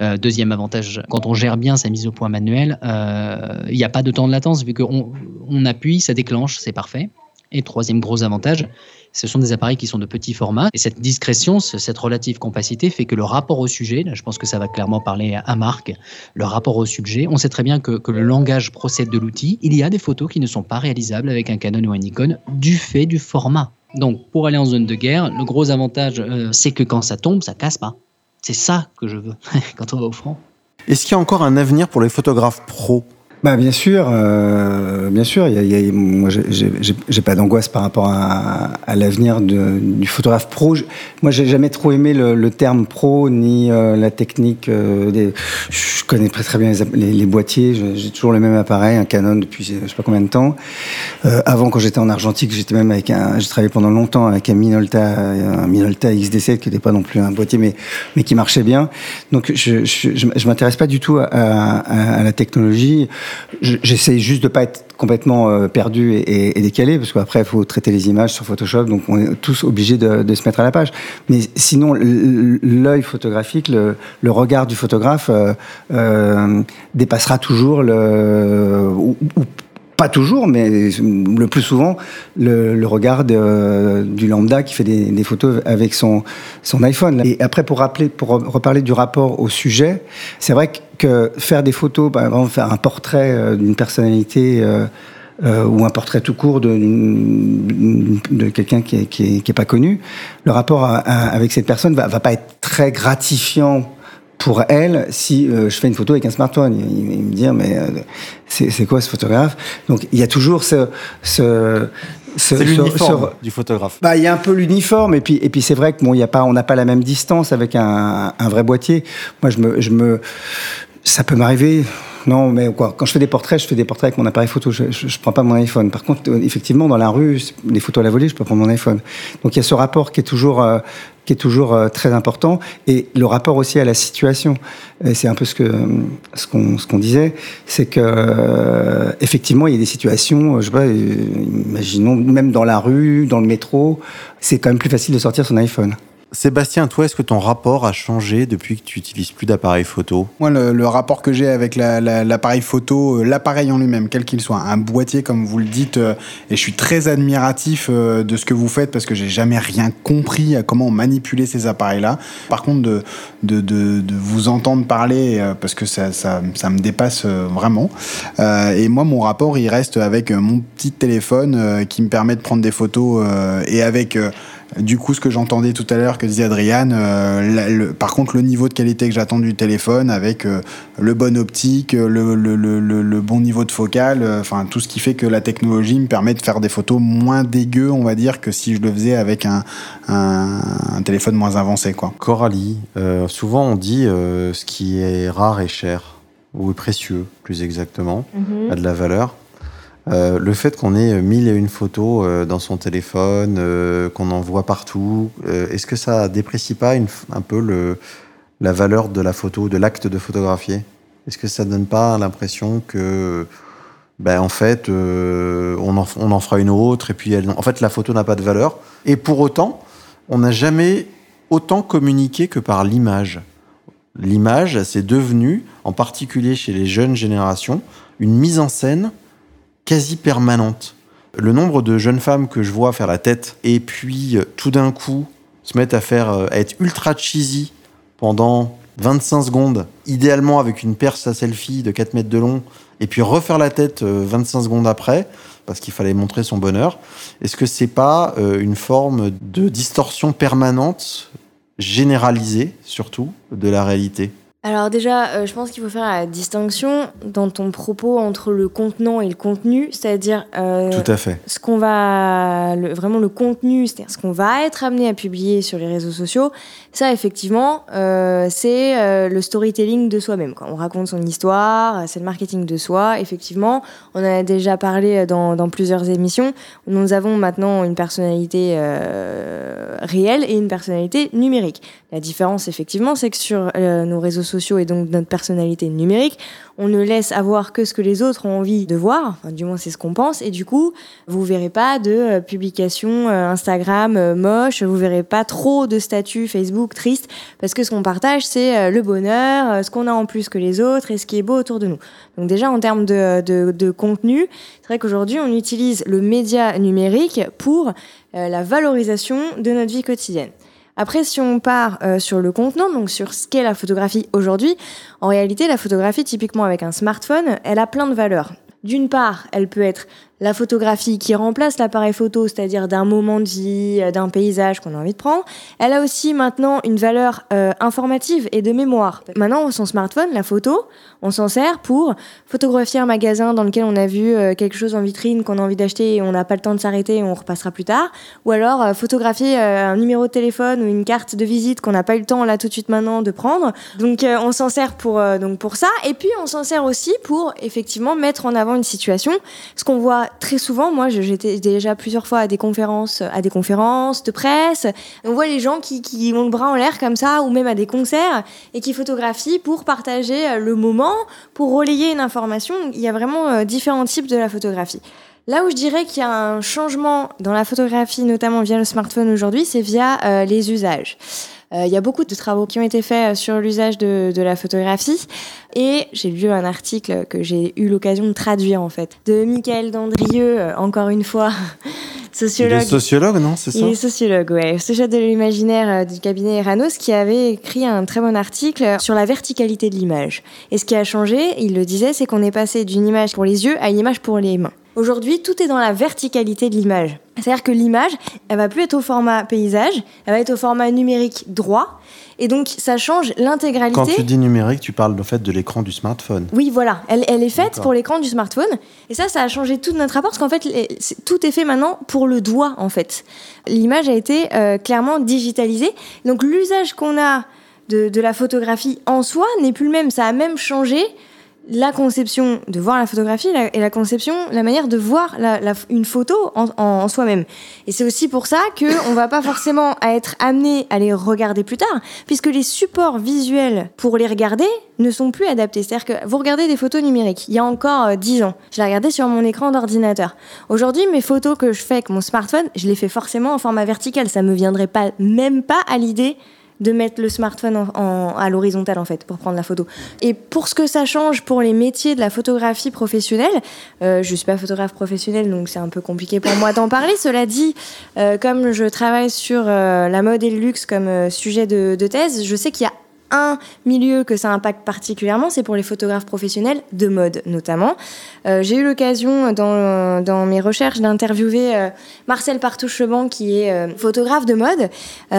Euh, deuxième avantage, quand on gère bien sa mise au point manuelle, il euh, n'y a pas de temps de latence vu qu'on on appuie, ça déclenche, c'est parfait. Et troisième gros avantage, ce sont des appareils qui sont de petits formats. Et cette discrétion, cette relative compacité fait que le rapport au sujet, je pense que ça va clairement parler à Marc, le rapport au sujet, on sait très bien que, le langage procède de l'outil. Il y a des photos qui ne sont pas réalisables avec un Canon ou un Nikon du fait du format. Donc pour aller en zone de guerre, le gros avantage, euh, c'est que quand ça tombe, ça casse pas. C'est ça que je veux quand on va au front. Est-ce qu'il y a encore un avenir pour les photographes pros? Bah, bien sûr, euh, bien sûr. Y a, y a, moi, j'ai pas d'angoisse par rapport à, à l'avenir du photographe pro. Moi, j'ai jamais trop aimé le, le, terme pro ni euh, la technique. Euh, des, je connais très très bien les, les, les boîtiers. J'ai toujours le même appareil, un Canon depuis je sais pas combien de temps. Euh, avant, quand j'étais en argentique, j'étais même avec un. J'ai travaillé pendant longtemps avec un Minolta, un Minolta XD7 qui n'était pas non plus un boîtier, mais mais qui marchait bien. Donc, je je, je, je m'intéresse pas du tout à, à, à la technologie. J'essaye juste de pas être complètement perdu et, décalé, parce qu'après, il faut traiter les images sur Photoshop, donc on est tous obligés de, se mettre à la page. Mais sinon, l'œil photographique, le, regard du photographe dépassera toujours le... pas toujours, mais le plus souvent, le, regard du lambda qui fait des, photos avec son, son iPhone. Et après, pour, rappeler, pour reparler du rapport au sujet, c'est vrai que faire des photos, par exemple, faire un portrait euh, d'une personnalité euh, euh, ou un portrait tout court de, de quelqu'un qui n'est qui est, pas connu, le rapport avec cette personne va, va pas être très gratifiant pour elle si euh, je fais une photo avec un smartphone. Il, il me dit mais euh, c'est quoi ce photographe? Donc il y a toujours ce, ce c'est l'uniforme du photographe. Bah, il y a un peu l'uniforme et puis et puis c'est vrai que bon, il y a pas, on n'a pas la même distance avec un, un vrai boîtier. Moi, je me, je me, ça peut m'arriver. Non, mais quoi Quand je fais des portraits, je fais des portraits avec mon appareil photo. Je, je, prends pas mon iPhone. Par contre, euh, effectivement, dans la rue, les photos à la volée, je peux prendre mon iPhone. Donc il y a ce rapport qui est toujours qui est toujours euh, très important, et le rapport aussi à la situation. C'est un peu ce que ce qu'on ce qu'on disait, c'est que euh, effectivement il y a des situations, je sais pas, imaginons même dans la rue, dans le métro, c'est quand même plus facile de sortir son iPhone. Sébastien, toi, est-ce que ton rapport a changé depuis que tu utilises plus d'appareil photo? Moi, le, rapport que j'ai avec l'appareil photo, euh, l'appareil en lui-même, quel qu'il soit, un boîtier, comme vous le dites, euh, et je suis très admiratif euh, de ce que vous faites parce que j'ai jamais rien compris à comment manipuler ces appareils-là. Par contre, de, vous entendre parler, parce que ça, ça me dépasse vraiment. et moi, mon rapport, il reste avec mon petit téléphone qui me permet de prendre des photos et avec du coup, ce que j'entendais tout à l'heure que disait Adriane, euh, par contre, le niveau de qualité que j'attends du téléphone avec euh, le bon optique, le, bon niveau de focale, euh, enfin tout ce qui fait que la technologie me permet de faire des photos moins dégueu, on va dire, que si je le faisais avec un, téléphone moins avancé. Quoi. Coralie, souvent on dit ce qui est rare et cher, ou précieux plus exactement, mhm. a de la valeur. Euh, le fait qu'on ait mille et une photos euh, dans son téléphone, euh, qu'on en voit partout, est-ce que ça déprécie pas un peu la valeur de la photo, de l'acte de photographier? Est-ce que ça donne pas l'impression que, ben, en fait, on en, fera une autre et puis en fait la photo n'a pas de valeur? Et pour autant, on n'a jamais autant communiqué que par l'image. L'image, c'est devenu, en particulier chez les jeunes générations, une mise en scène quasi permanente. Le nombre de jeunes femmes que je vois faire la tête et puis euh, tout d'un coup se mettre à faire euh, à être ultra cheesy pendant 25 secondes, idéalement avec une perce à selfie de 4 mètres de long, et puis refaire la tête 25 euh, secondes après, parce qu'il fallait montrer son bonheur. Est-ce que c'est pas une forme de distorsion permanente, généralisée surtout, de la réalité? Alors déjà, euh, je pense qu'il faut faire la distinction dans ton propos entre le contenant et le contenu, c'est-à-dire euh, Tout à fait. ce qu'on va vraiment le contenu, c'est-à-dire ce qu'on va être amené à publier sur les réseaux sociaux. Ça, effectivement, euh, c'est le storytelling de soi-même. On raconte son histoire, c'est le marketing de soi. Effectivement, on en a déjà parlé dans, dans plusieurs émissions. Nous avons maintenant une personnalité réelle et une personnalité numérique. La différence, effectivement, c'est que sur nos réseaux sociaux et donc notre personnalité numérique, on ne laisse avoir que ce que les autres ont envie de voir, du moins c'est ce qu'on pense, et du coup, vous verrez pas de euh, publications euh, Instagram euh, moches, vous verrez pas trop de statuts Facebook tristes, parce que ce qu'on partage, c'est le bonheur, ce qu'on a en plus que les autres et ce qui est beau autour de nous. Donc déjà, en termes de contenu, c'est vrai qu'aujourd'hui, on utilise le média numérique pour la valorisation de notre vie quotidienne. Après, si on part euh, sur le contenant, donc sur ce qu'est la photographie aujourd'hui, en réalité, la photographie, typiquement avec un smartphone, elle a plein de valeurs. D'une part, elle peut être la photographie qui remplace l'appareil photo, c'est-à-dire d'un moment de vie, euh, d'un paysage qu'on a envie de prendre. Elle a aussi maintenant une valeur euh, informative et de mémoire. Maintenant, son smartphone, la photo, on s'en sert pour photographier un magasin dans lequel on a vu euh, quelque chose en vitrine qu'on a envie d'acheter et on n'a pas le temps de s'arrêter et on repassera plus tard. Ou alors photographier un numéro de téléphone ou une carte de visite qu'on n'a pas eu le temps là tout de suite maintenant de prendre. Donc on s'en sert pour donc pour ça et puis on s'en sert aussi pour effectivement mettre en avant une situation. Ce qu'on voit très souvent, moi j'étais déjà plusieurs fois à des conférences, à des conférences de presse, on voit les gens qui, qui ont le bras en l'air comme ça, ou même à des concerts, et qui photographient pour partager euh, le moment, pour relayer une information. Il y a vraiment euh, différents types de la photographie. Là où je dirais qu'il y a un changement dans la photographie, notamment via le smartphone aujourd'hui, c'est via euh, les usages. Euh, il y a beaucoup de travaux qui ont été faits euh, sur l'usage de, de, la photographie. Et j'ai lu un article que j'ai eu l'occasion de traduire, en fait, de Michael Dandrieux, euh, encore une fois. sociologue. Il est sociologue, non C'est ça Il est sociologue, ouais. Sociologue de l'imaginaire du cabinet Eranos, qui avait écrit un très bon article sur la verticalité de l'image. Et ce qui a changé, il le disait, c'est qu'on est passé d'une image pour les yeux à une image pour les mains. Aujourd'hui, tout est dans la verticalité de l'image. C'est-à-dire que l'image, elle va plus être au format paysage, elle va être au format numérique droit. Et donc, ça change l'intégralité. Quand tu dis numérique, tu parles en fait de l'écran du smartphone. Oui, voilà. Elle, elle est faite pour l'écran du smartphone. Et ça, ça a changé tout notre rapport parce qu'en fait, tout est fait maintenant pour le doigt, en fait. L'image a été euh, clairement digitalisée. Donc, l'usage qu'on a de, de la photographie en soi n'est plus le même. Ça a même changé la conception de voir la photographie et la conception, la manière de voir une photo en, soi-même. Et c'est aussi pour ça qu'on va pas forcément être amené à les regarder plus tard, puisque les supports visuels pour les regarder ne sont plus adaptés. C'est-à-dire que vous regardez des photos numériques, il y a encore dix 10 ans, je les regardais sur mon écran d'ordinateur. Aujourd'hui, mes photos que je fais avec mon smartphone, je les fais forcément en format vertical. Ça me viendrait pas, même pas à l'idée de mettre le smartphone en, à l'horizontale en fait pour prendre la photo. Et pour ce que ça change pour les métiers de la photographie professionnelle, euh, je suis pas photographe professionnel donc c'est un peu compliqué pour moi d'en parler. Cela dit, euh, comme je travaille sur euh, la mode et le luxe comme euh, sujet de, de thèse, je sais qu'il y a un milieu que ça impacte particulièrement, c'est pour les photographes professionnels de mode notamment. Euh, j'ai eu l'occasion dans, mes recherches d'interviewer euh, Marcel Partoucheban qui est euh, photographe de mode, euh,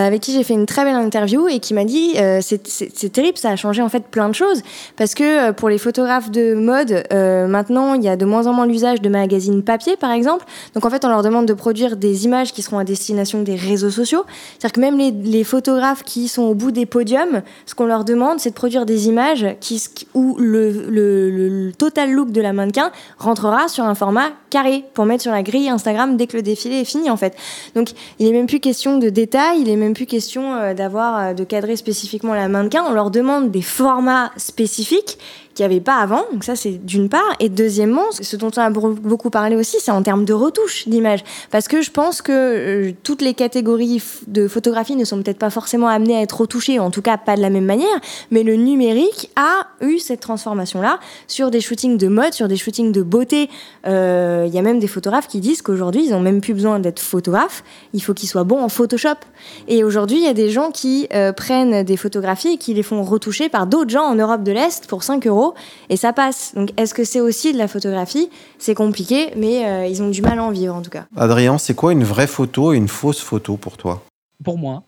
avec qui j'ai fait une très belle interview et qui m'a dit c'est terrible, ça a changé en fait plein de choses parce que pour les photographes de mode, maintenant il y a de moins en moins l'usage de magazines papier par exemple. Donc en fait on leur demande de produire des images qui seront à destination des réseaux sociaux. C'est-à-dire que même les, les, photographes qui sont au bout des podiums, ce qu'on leur demande c'est de produire des images qui, où le, le, total look de la mannequin rentrera sur un format carré pour mettre sur la grille Instagram dès que le défilé est fini en fait. Donc il n'est même plus question de détails, il n'est même plus question euh, d'avoir euh, de cadrer spécifiquement la mannequin. On leur demande des formats spécifiques qu'il n'y avait pas avant. Donc ça, c'est d'une part. Et deuxièmement, ce dont on a beaucoup parlé aussi, c'est en termes de retouche d'image. Parce que je pense que euh, toutes les catégories de photographie ne sont peut-être pas forcément amenées à être retouchées, en tout cas pas de la même manière. Mais le numérique a eu cette transformation-là sur des shootings de mode, sur des shootings de beauté. Il euh, y a même des photographes qui disent qu'aujourd'hui, ils n'ont même plus besoin d'être photographes. Il faut qu'ils soient bons en Photoshop. Et aujourd'hui, il y a des gens qui euh, prennent des photographies et qui les font retoucher par d'autres gens en Europe de l'Est pour 5 euros et ça passe. Donc est-ce que c'est aussi de la photographie? C'est compliqué, mais euh, ils ont du mal à en vivre en tout cas. Adrien, c'est quoi une vraie photo et une fausse photo pour toi? Pour moi,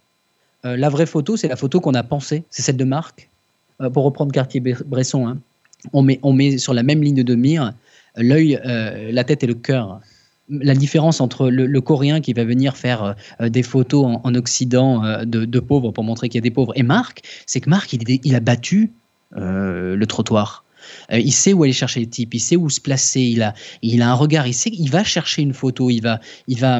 euh, la vraie photo, c'est la photo qu'on a pensée, c'est celle de Marc. Euh, pour reprendre Cartier-Bresson, hein. on, met, on met sur la même ligne de mire l'œil, euh, la tête et le cœur la différence entre le, le, Coréen qui va venir faire euh, des photos en, en Occident euh, de, de, pauvres pour montrer qu'il y a des pauvres et Marc, c'est que Marc, il, il, a battu euh, le trottoir. Euh, il sait où aller chercher les types, il sait où se placer, il a, il a un regard, il sait qu'il va chercher une photo, il va, il va,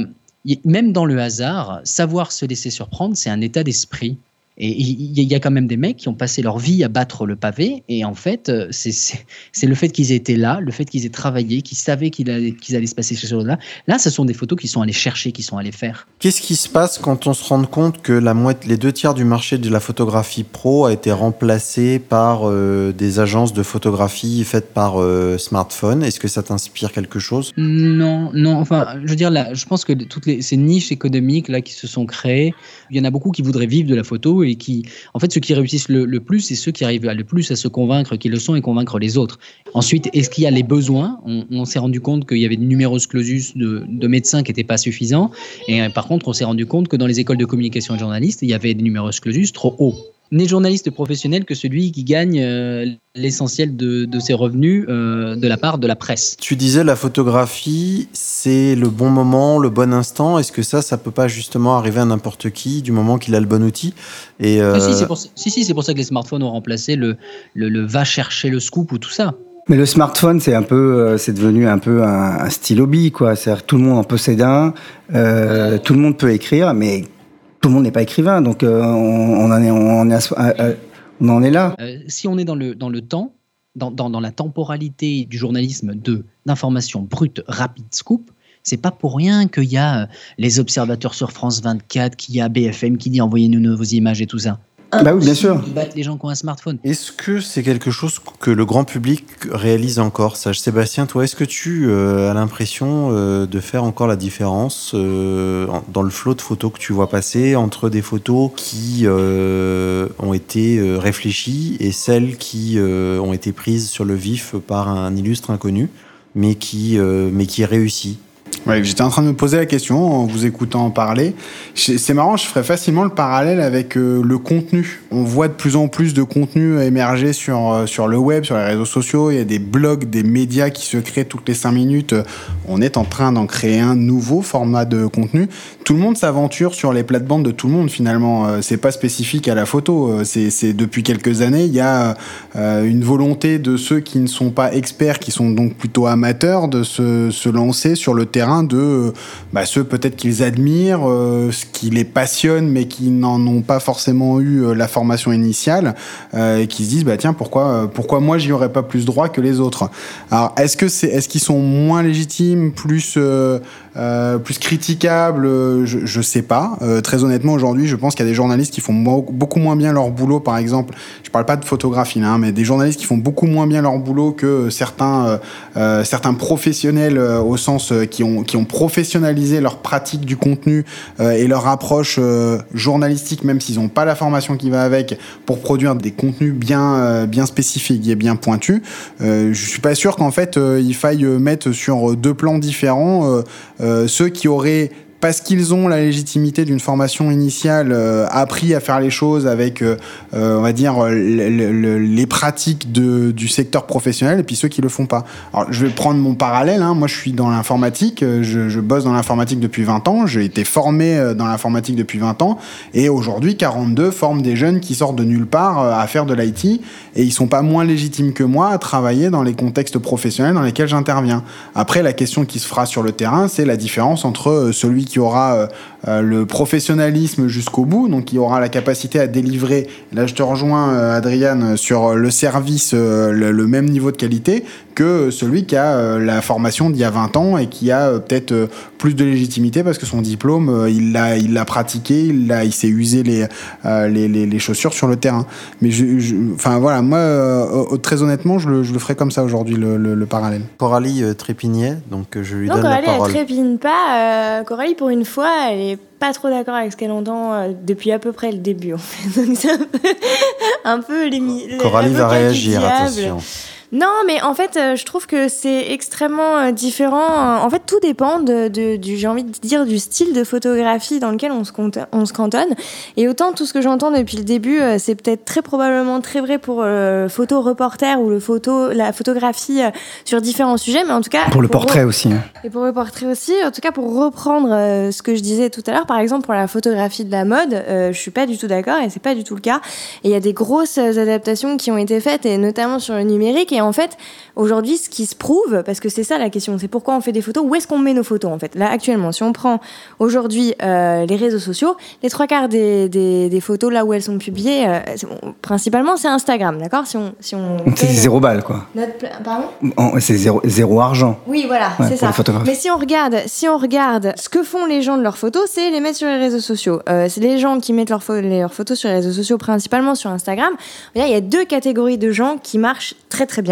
même dans le hasard, savoir se laisser surprendre, c'est un état d'esprit. Et il y, a quand même des mecs qui ont passé leur vie à battre le pavé. Et en fait, euh, c'est le fait qu'ils aient été là, le fait qu'ils aient travaillé, qu'ils savaient qu'ils allaient, qu allaient se passer ces choses-là. Là, ce sont des photos qui sont allés chercher, qui sont allés faire. Qu'est-ce qui se passe quand on se rend compte que la moitié, les deux tiers du marché de la photographie pro a été remplacé par euh, des agences de photographie faites par euh, smartphone? Est-ce que ça t'inspire quelque chose? Non, non. Enfin, je veux dire, là, je pense que toutes les, ces niches économiques là qui se sont créées, il y en a beaucoup qui voudraient vivre de la photo et qui, en fait, ceux qui réussissent le, plus, c'est ceux qui arrivent le plus à se convaincre qu'ils le sont et convaincre les autres. Ensuite, est-ce qu'il y a les besoins? On, s'est rendu compte qu'il y avait des numerus clausus de, de médecins qui n'étaient pas suffisants. Et par contre, on s'est rendu compte que dans les écoles de communication et de journalistes, il y avait des numerus clausus trop hauts n'est journaliste professionnel que celui qui gagne euh, l'essentiel de, de, ses revenus euh, de la part de la presse. Tu disais la photographie, c'est le bon moment, le bon instant. Est-ce que ça, ça peut pas justement arriver à n'importe qui du moment qu'il a le bon outil Et euh... ah, si, c'est pour, si, si, pour ça que les smartphones ont remplacé le, le, le va chercher le scoop ou tout ça. Mais le smartphone, c'est un peu, c'est devenu un peu un, un style hobby, quoi. C'est-à-dire tout le monde en possède un, euh, tout le monde peut écrire, mais tout le monde n'est pas écrivain, donc on, en est, là. Euh, si on est dans le, dans le temps, dans, dans, dans la temporalité du journalisme de d'information brute, rapide, scoop, c'est pas pour rien qu'il y a euh, les observateurs sur France 24, qu'il y a BFM qui dit envoyez-nous vos images et tout ça. Bah oui, bien sûr. de battre les gens qui ont un smartphone. Est-ce que c'est quelque chose que le grand public réalise encore? Sage Sébastien, toi, est-ce que tu euh, as l'impression euh, de faire encore la différence euh, dans le flot de photos que tu vois passer entre des photos qui euh, ont été euh, réfléchies et celles qui euh, ont été prises sur le vif par un illustre inconnu, mais qui, euh, mais qui est réussi Ouais, J'étais en train de me poser la question en vous écoutant en parler. C'est marrant, je ferais facilement le parallèle avec euh, le contenu. On voit de plus en plus de contenu émerger sur, euh, sur le web, sur les réseaux sociaux. Il y a des blogs, des médias qui se créent toutes les cinq minutes. On est en train d'en créer un nouveau format de contenu. Tout le monde s'aventure sur les plates-bandes de tout le monde finalement. Euh, C'est pas spécifique à la photo. Euh, C'est depuis quelques années, il y a une volonté de ceux qui ne sont pas experts, qui sont donc plutôt amateurs, de se lancer sur le terrain de bah, ceux peut-être qu'ils admirent, euh, ce qui les passionne, mais qui n'en ont pas forcément eu euh, la formation initiale, euh, et qui se disent bah tiens pourquoi euh, pourquoi moi j'y aurais pas plus droit que les autres? Alors est-ce que c'est est-ce qu'ils sont moins légitimes, plus euh, plus critiquables euh, je, je sais pas. Euh, très honnêtement aujourd'hui, je pense qu'il y a des journalistes qui font beaucoup moins bien leur boulot, par exemple. Je parle pas de photographie hein, mais des journalistes qui font beaucoup moins bien leur boulot que certains certains professionnels au sens qui ont qui ont professionnalisé leur pratique du contenu et leur approche journalistique, même s'ils n'ont pas la formation qui va avec, pour produire des contenus bien bien spécifiques et bien pointus. Je suis pas sûr qu'en fait il faille mettre sur deux plans différents ceux qui auraient parce qu'ils ont la légitimité d'une formation initiale, euh, appris à faire les choses avec, euh, euh, on va dire, le- le- le- les pratiques de, du secteur professionnel, et puis ceux qui le font pas. Alors, je vais prendre mon parallèle. Hein. Moi, je suis dans l'informatique. Je, je bosse dans l'informatique depuis 20 ans. J'ai été formé dans l'informatique depuis 20 ans. Et aujourd'hui, 42 forment des jeunes qui sortent de nulle part à faire de l'IT. Et ils sont pas moins légitimes que moi à travailler dans les contextes professionnels dans lesquels j'interviens. Après, la question qui se fera sur le terrain, c'est la différence entre celui qui aura euh, euh, le professionnalisme jusqu'au bout, donc qui aura la capacité à délivrer, là je te rejoins euh, Adriane, sur le service, euh, le, le même niveau de qualité, que celui qui a euh, la formation d'il y a 20 ans et qui a euh, peut-être euh, plus de légitimité parce que son diplôme, euh, il l'a il l'a pratiqué, il, l'a- il s'est usé les, euh, les, les, les chaussures sur le terrain. Mais je, je- enfin voilà, moi, très honnêtement, je le, je le ferai comme ça aujourd'hui, le, le, le parallèle. Coralie euh, trépignait, donc je lui Non, donne la Coralie, elle parole. trépigne pas. Euh, Coralie, pour une fois, elle est pas trop d'accord avec ce qu'elle entend euh, depuis à peu près le début. En fait. Donc c'est un peu, un peu Coralie va réagir, attention. Non, mais en fait, euh, je trouve que c'est extrêmement euh, différent. En fait, tout dépend de, de- du, j'ai envie de dire, du style de photographie dans lequel on se, compte- on se cantonne. Et autant tout ce que j'entends depuis le début, euh, c'est peut-être très probablement très vrai pour euh, photo reporter ou le photo, la photographie sur différents sujets, mais en tout cas Pour le portrait aussi. hein. et pour le portrait aussi, en tout cas pour reprendre ce que je disais tout à l'heure, par exemple pour la photographie de la mode, je suis pas du tout d'accord et c'est pas du tout le cas. Et il y a des grosses adaptations qui ont été faites et notamment sur le numérique. Et en fait, aujourd'hui, ce qui se prouve, parce que c'est ça la question, c'est pourquoi on fait des photos, où est-ce qu'on met nos photos en fait? Là actuellement, si on prend aujourd'hui euh, les réseaux sociaux, les trois quarts des, des, des photos là où elles sont publiées, euh, principalement c'est Instagram, d'accord? Si on si on C'est zéro balle, quoi. notre pardon? C'est zéro, zéro argent. oui, voilà, Ouais, c'est ça. Mais si on regarde, si on regarde ce que font les gens de leurs photos, c'est les mettre sur les réseaux sociaux. Euh, c'est les gens qui mettent leurs photos sur les réseaux sociaux, principalement sur Instagram. Il y a deux catégories de gens qui marchent très très bien.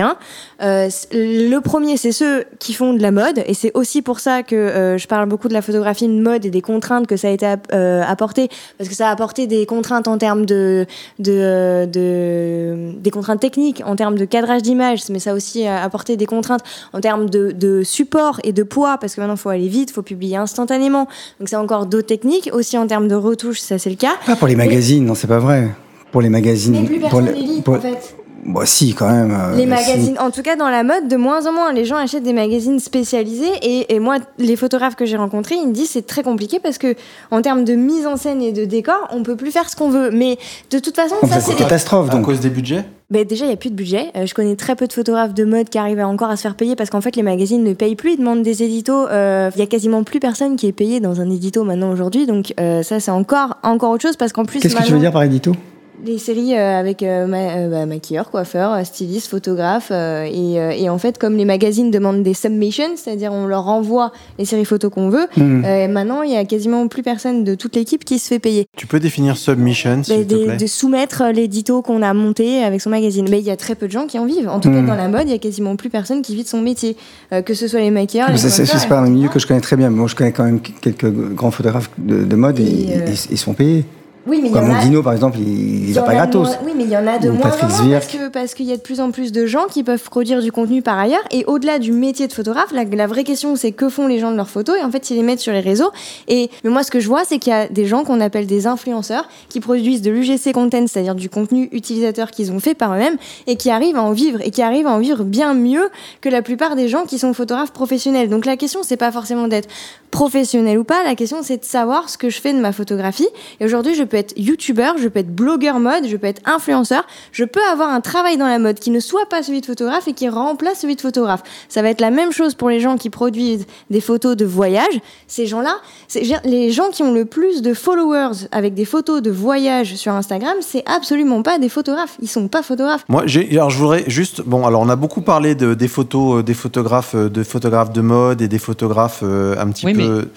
Euh, le premier, c'est ceux qui font de la mode, et c'est aussi pour ça que euh, je parle beaucoup de la photographie de mode et des contraintes que ça a été euh, apporté, parce que ça a apporté des contraintes en termes de, de, de des contraintes techniques, en termes de cadrage d'image, mais ça a aussi apporté des contraintes en termes de, de support et de poids, parce que maintenant il faut aller vite, il faut publier instantanément, donc c'est encore d'autres techniques. Aussi en termes de retouches, ça c'est le cas. Pas pour les magazines, non, c'est pas vrai. Pour les magazines. Mais plus pour personne les- les pour- en fait. Bah si, quand même. euh, Les si. magazines, en tout cas dans la mode, de moins en moins, les gens achètent des magazines spécialisés. Et, et moi, les photographes que j'ai rencontrés, ils me disent c'est très compliqué parce que en termes de mise en scène et de décor, on peut plus faire ce qu'on veut. Mais de toute façon, ça c'est catastrophe. À Donc. cause des budgets? Ben déjà, il n'y a plus de budget. Euh, je connais très peu de photographes de mode qui arrivent encore à se faire payer parce qu'en fait, les magazines ne payent plus, ils demandent des éditos. Euh, Il y a quasiment plus personne qui est payé dans un édito maintenant aujourd'hui. Donc euh, ça, c'est encore, encore autre chose parce qu'en plus... Qu'est-ce que tu veux dire par édito? Des séries euh, avec euh, ma- euh, bah, maquilleur, coiffeur, styliste, photographe. et, et en fait, comme les magazines demandent des submissions, c'est-à-dire on leur envoie les séries photos qu'on veut, Hmm. maintenant il y a quasiment plus personne de toute l'équipe qui se fait payer. Tu peux définir submission, Bah, s'il te plaît de soumettre l'édito qu'on a monté avec son magazine. Mais il y a très peu de gens qui en vivent. En tout cas, Hmm. dans la mode, il y a quasiment plus personne qui vit de son métier. Que ce soit les maquilleurs, les C'est pas un milieu que je connais très bien. Moi, je connais quand même quelques grands photographes de, de mode et, euh, ils sont payés. Oui, mais Comme en a. Mondino, par exemple, il Il il y a en pas gratos. moins- Oui, mais il y en a de Ou moins Patrick en moins parce qu'il y a de plus en plus de gens qui peuvent produire du contenu par ailleurs. Et au-delà du métier de photographe, la, la vraie question c'est que font les gens de leurs photos et en fait ils les mettent sur les réseaux. Et mais moi ce que je vois c'est qu'il y a des gens qu'on appelle des influenceurs qui produisent de l'UGC content, c'est-à-dire du contenu utilisateur qu'ils ont fait par eux-mêmes et qui arrivent à en vivre et qui arrivent à en vivre bien mieux que la plupart des gens qui sont photographes professionnels. Donc la question c'est pas forcément d'être professionnel ou pas, la question c'est de savoir ce que je fais de ma photographie. Et aujourd'hui, je peux être youtubeur, je peux être blogueur mode, je peux être influenceur, je peux avoir un travail dans la mode qui ne soit pas celui de photographe et qui remplace celui de photographe. Ça va être la même chose pour les gens qui produisent des photos de voyage. Ces gens-là, les gens qui ont le plus de followers avec des photos de voyage sur Instagram, c'est absolument pas des photographes. Ils sont pas photographes. Moi, alors je voudrais juste, bon, alors on a beaucoup parlé de, des photos, euh, des photographes, euh, de photographes de mode et des photographes euh, un petit Oui, peu.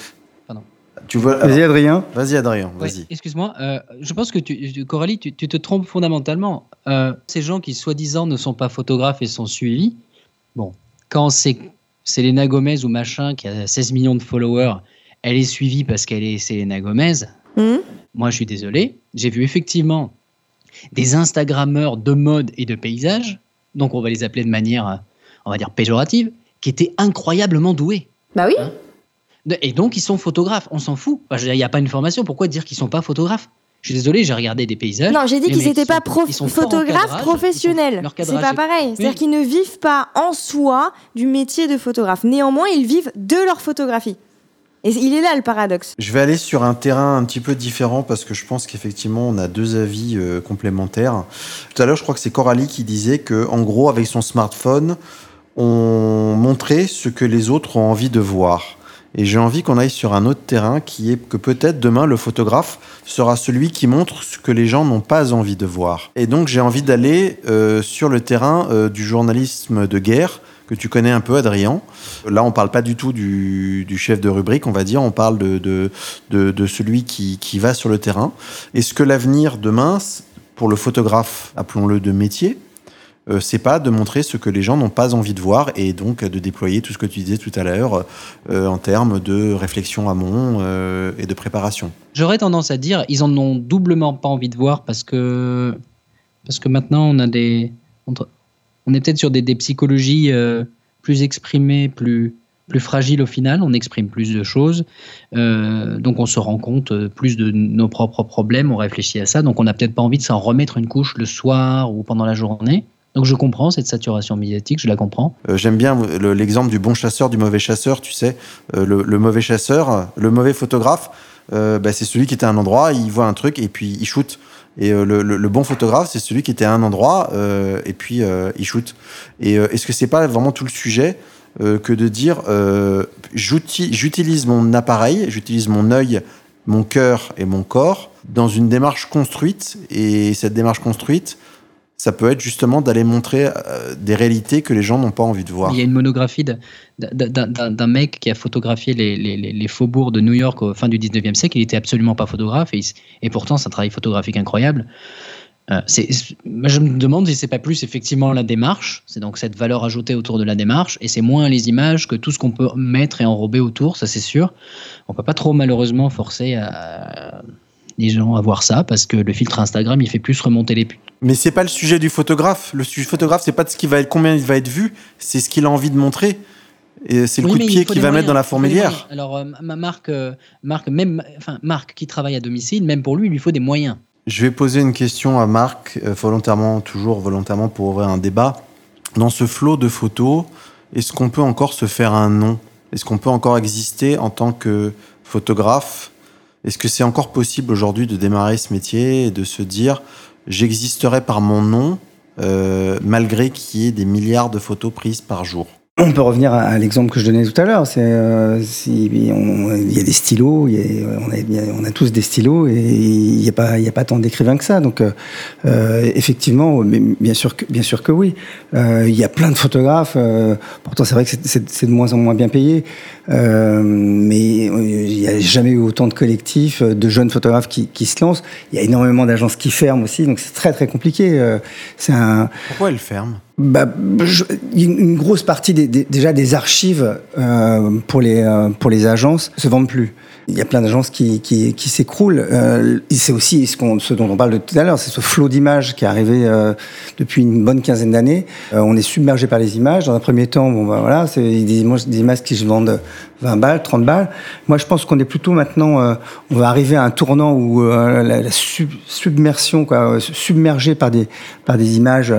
Tu vois, Vas-y, Adrien. vas-y Adrien, Ouais, vas-y. Excuse-moi, euh, je pense que tu, Coralie, tu, tu te trompes fondamentalement. Euh, ces gens qui soi-disant ne sont pas photographes et sont suivis, bon, quand c'est Selena Gomez ou machin qui a 16 millions de followers, elle est suivie parce qu'elle est Selena Gomez. Hmm Moi, je suis désolé. J'ai vu effectivement des Instagrammeurs de mode et de paysage, donc on va les appeler de manière, euh, on va dire, péjorative, qui étaient incroyablement doués. bah oui. De- Et donc, ils sont photographes. On s'en fout. Enfin, Il n'y a pas une formation. Pourquoi dire qu'ils sont pas photographes? Je suis désolé, j'ai regardé des paysages. Non, j'ai dit qu'ils n'étaient pas prof- photographes professionnels. C'est pas pareil. C'est-à-dire Oui. qu'ils ne vivent pas en soi du métier de photographe. Néanmoins, ils vivent de leur photographie. Et il est là le paradoxe. Je vais aller sur un terrain un petit peu différent parce que je pense qu'effectivement on a deux avis euh, complémentaires. Tout à l'heure, je crois que c'est Coralie qui disait que, en gros, avec son smartphone, on montrait ce que les autres ont envie de voir. Et j'ai envie qu'on aille sur un autre terrain qui est que peut-être demain le photographe sera celui qui montre ce que les gens n'ont pas envie de voir. Et donc j'ai envie d'aller euh, sur le terrain euh, du journalisme de guerre que tu connais un peu, Adrien. Là, on parle pas du tout du, chef de rubrique, on va dire, on parle de, de, celui qui, qui va sur le terrain. Est-ce que l'avenir demain, pour le photographe, appelons-le de métier, euh, c'est pas de montrer ce que les gens n'ont pas envie de voir et donc de déployer tout ce que tu disais tout à l'heure euh, en termes de réflexion amont euh, et de préparation. J'aurais tendance à dire, ils en ont doublement pas envie de voir parce que parce que maintenant on a des on est peut-être sur des, psychologies euh, plus exprimées, plus plus fragiles au final. On exprime plus de choses, Euh, donc on se rend compte plus de nos propres problèmes. On réfléchit à ça, donc on n'a peut-être pas envie de s'en remettre une couche le soir ou pendant la journée. Donc je comprends cette saturation médiatique, je la comprends. Euh, J'aime bien le- l'exemple du bon chasseur, du mauvais chasseur. Tu sais, Euh, le, mauvais chasseur, le mauvais photographe, euh, bah, c'est celui qui était à un endroit, il voit un truc et puis il shoot. Et le, bon photographe, c'est celui qui était à un endroit et puis il shoot. Et est-ce que c'est pas vraiment tout le sujet que de dire j'utilise mon appareil, j'utilise mon œil, mon cœur et mon corps dans une démarche construite et cette démarche construite, ça peut être justement d'aller montrer euh, des réalités que les gens n'ont pas envie de voir. Il y a une monographie d'un mec qui a photographié les, faubourgs de New York au fin du 19e siècle. Il était absolument pas photographe et, pourtant c'est un travail photographique incroyable. Euh, je me demande si c'est pas plus effectivement la démarche, c'est donc cette valeur ajoutée autour de la démarche, et c'est moins les images que tout ce qu'on peut mettre et enrober autour, ça c'est sûr. On peut pas trop malheureusement forcer à, les gens à voir ça parce que le filtre Instagram il fait plus remonter les putes. Mais c'est pas le sujet du photographe. Le sujet du photographe, c'est pas de ce qui va être, combien il va être vu, c'est ce qu'il a envie de montrer. Et c'est le Oui, coup de pied qu'il va mettre dans la fourmilière. Alors, euh, ma Marc, euh, Marc, même, enfin, Marc qui travaille à domicile, même pour lui, il lui faut des moyens. Je vais poser une question à Marc, euh, volontairement, toujours volontairement pour ouvrir un débat. Dans ce flot de photos, est-ce qu'on peut encore se faire un nom? Est-ce qu'on peut encore exister en tant que photographe? Est-ce que c'est encore possible aujourd'hui de démarrer ce métier et de se dire j'existerai par mon nom malgré qu'il y ait des milliards de photos prises par jour? On peut revenir à, l'exemple que je donnais tout à l'heure. C'est euh, il y a des stylos, on, a, tous des stylos et il n'y a pas tant d'écrivains que ça. Donc euh, euh, effectivement, bien sûr que oui. il y a plein de photographes. pourtant c'est vrai que c'est de moins en moins bien payé. mais il n'y a jamais eu autant de collectifs, de jeunes photographes qui, se lancent. Il y a énormément d'agences qui ferment aussi, donc c'est très très compliqué. Pourquoi elles ferment? Bah, une grosse partie des, déjà des archives euh, pour, les, euh, pour les agences se vendent plus. Il y a plein d'agences qui, qui, s'écroulent. Euh, c'est aussi ce, dont on parle tout à l'heure, c'est ce flot d'images qui est arrivé euh, depuis une bonne quinzaine d'années. On est submergé par les images. Dans un premier temps, bon, bah, voilà, c'est des images, qui se vendent 20 balles, 30 balles. Moi, je pense qu'on est plutôt maintenant, on va arriver à un tournant où la, la submersion, quoi, submergé par des, par des images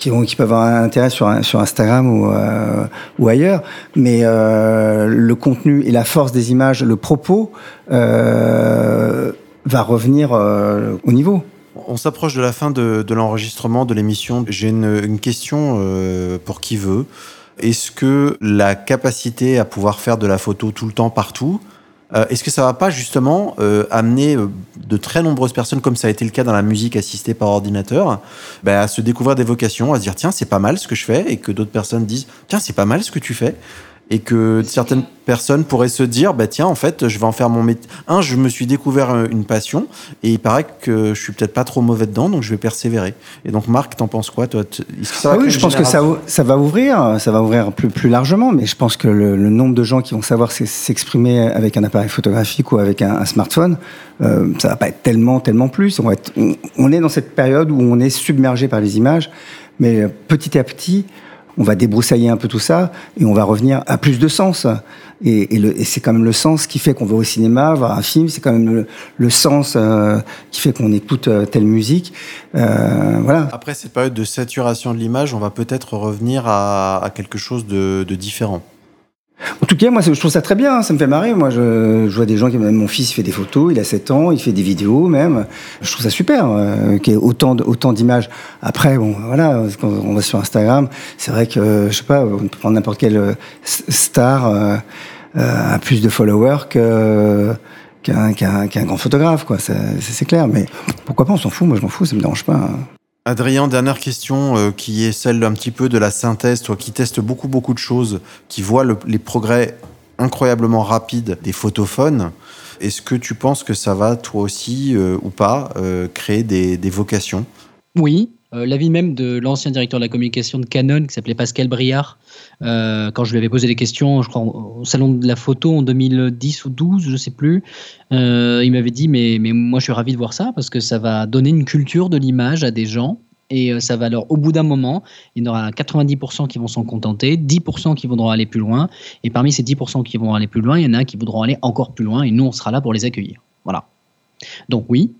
qui, qui peuvent avoir un intérêt sur, sur Instagram ou, euh, ou ailleurs, mais euh, le contenu et la force des images, le propos, euh, va revenir euh, au niveau. On s'approche de la fin de, de l'enregistrement de l'émission. J'ai une, une, question euh, pour qui veut. Est-ce que la capacité à pouvoir faire de la photo tout le temps, partout, euh, est-ce que ça va pas justement euh, amener euh, de très nombreuses personnes, comme ça a été le cas dans la musique assistée par ordinateur, bah, à se découvrir des vocations, à se dire tiens c'est pas mal ce que je fais, et que d'autres personnes disent tiens c'est pas mal ce que tu fais, et que certaines personnes pourraient se dire bah tiens en fait je vais en faire mon métier un je me suis découvert euh, une passion et il paraît que je suis peut-être pas trop mauvais dedans donc je vais persévérer. Et donc Marc t'en penses quoi toi ça oui je pense que ça, ça va ouvrir ça va ouvrir plus, plus largement mais je pense que le, nombre de gens qui vont savoir s'exprimer avec un appareil photographique ou avec un, smartphone euh, ça va pas être tellement tellement plus. On, va être, on est dans cette période où on est submergé par les images mais petit à petit on va débroussailler un peu tout ça et on va revenir à plus de sens. Et, c'est quand même le sens qui fait qu'on va au cinéma voir un film. C'est quand même le, sens euh, qui fait qu'on écoute euh, telle musique. Euh, voilà. Après cette période de saturation de l'image, on va peut-être revenir à, quelque chose de différent. En tout cas, moi, je trouve ça très bien, hein, ça me fait marrer. Moi, je, je vois des gens qui, mon fils, il fait des photos, il a 7 ans, il fait des vidéos même. Je trouve ça super, euh, qu'il y ait autant, autant d'images. Après, bon, voilà, quand on va sur Instagram, c'est vrai que, je sais pas, on peut prendre n'importe quelle euh, star euh, euh, a plus de followers que qu'un grand photographe, quoi. C'est clair. Mais pourquoi pas, on s'en fout. Moi, je m'en fous, ça me dérange pas. Adrien, dernière question euh, qui est celle un petit peu de la synthèse, toi qui testes beaucoup beaucoup de choses, qui vois les progrès incroyablement rapides des photophones. Est-ce que tu penses que ça va toi aussi euh, ou pas euh, créer des vocations? Oui, euh, l'avis même de l'ancien directeur de la communication de Canon, qui s'appelait Pascal Briard, euh, quand je lui avais posé des questions, je crois, au salon de la photo en 2010 ou 12, je sais plus, euh, il m'avait dit mais, mais moi je suis ravi de voir ça parce que ça va donner une culture de l'image à des gens et ça va leur, au bout d'un moment, il y en aura 90% qui vont s'en contenter, 10% qui voudront aller plus loin, et parmi ces 10% qui vont aller plus loin, il y en a qui voudront aller encore plus loin, et nous, on sera là pour les accueillir. Voilà. Donc oui,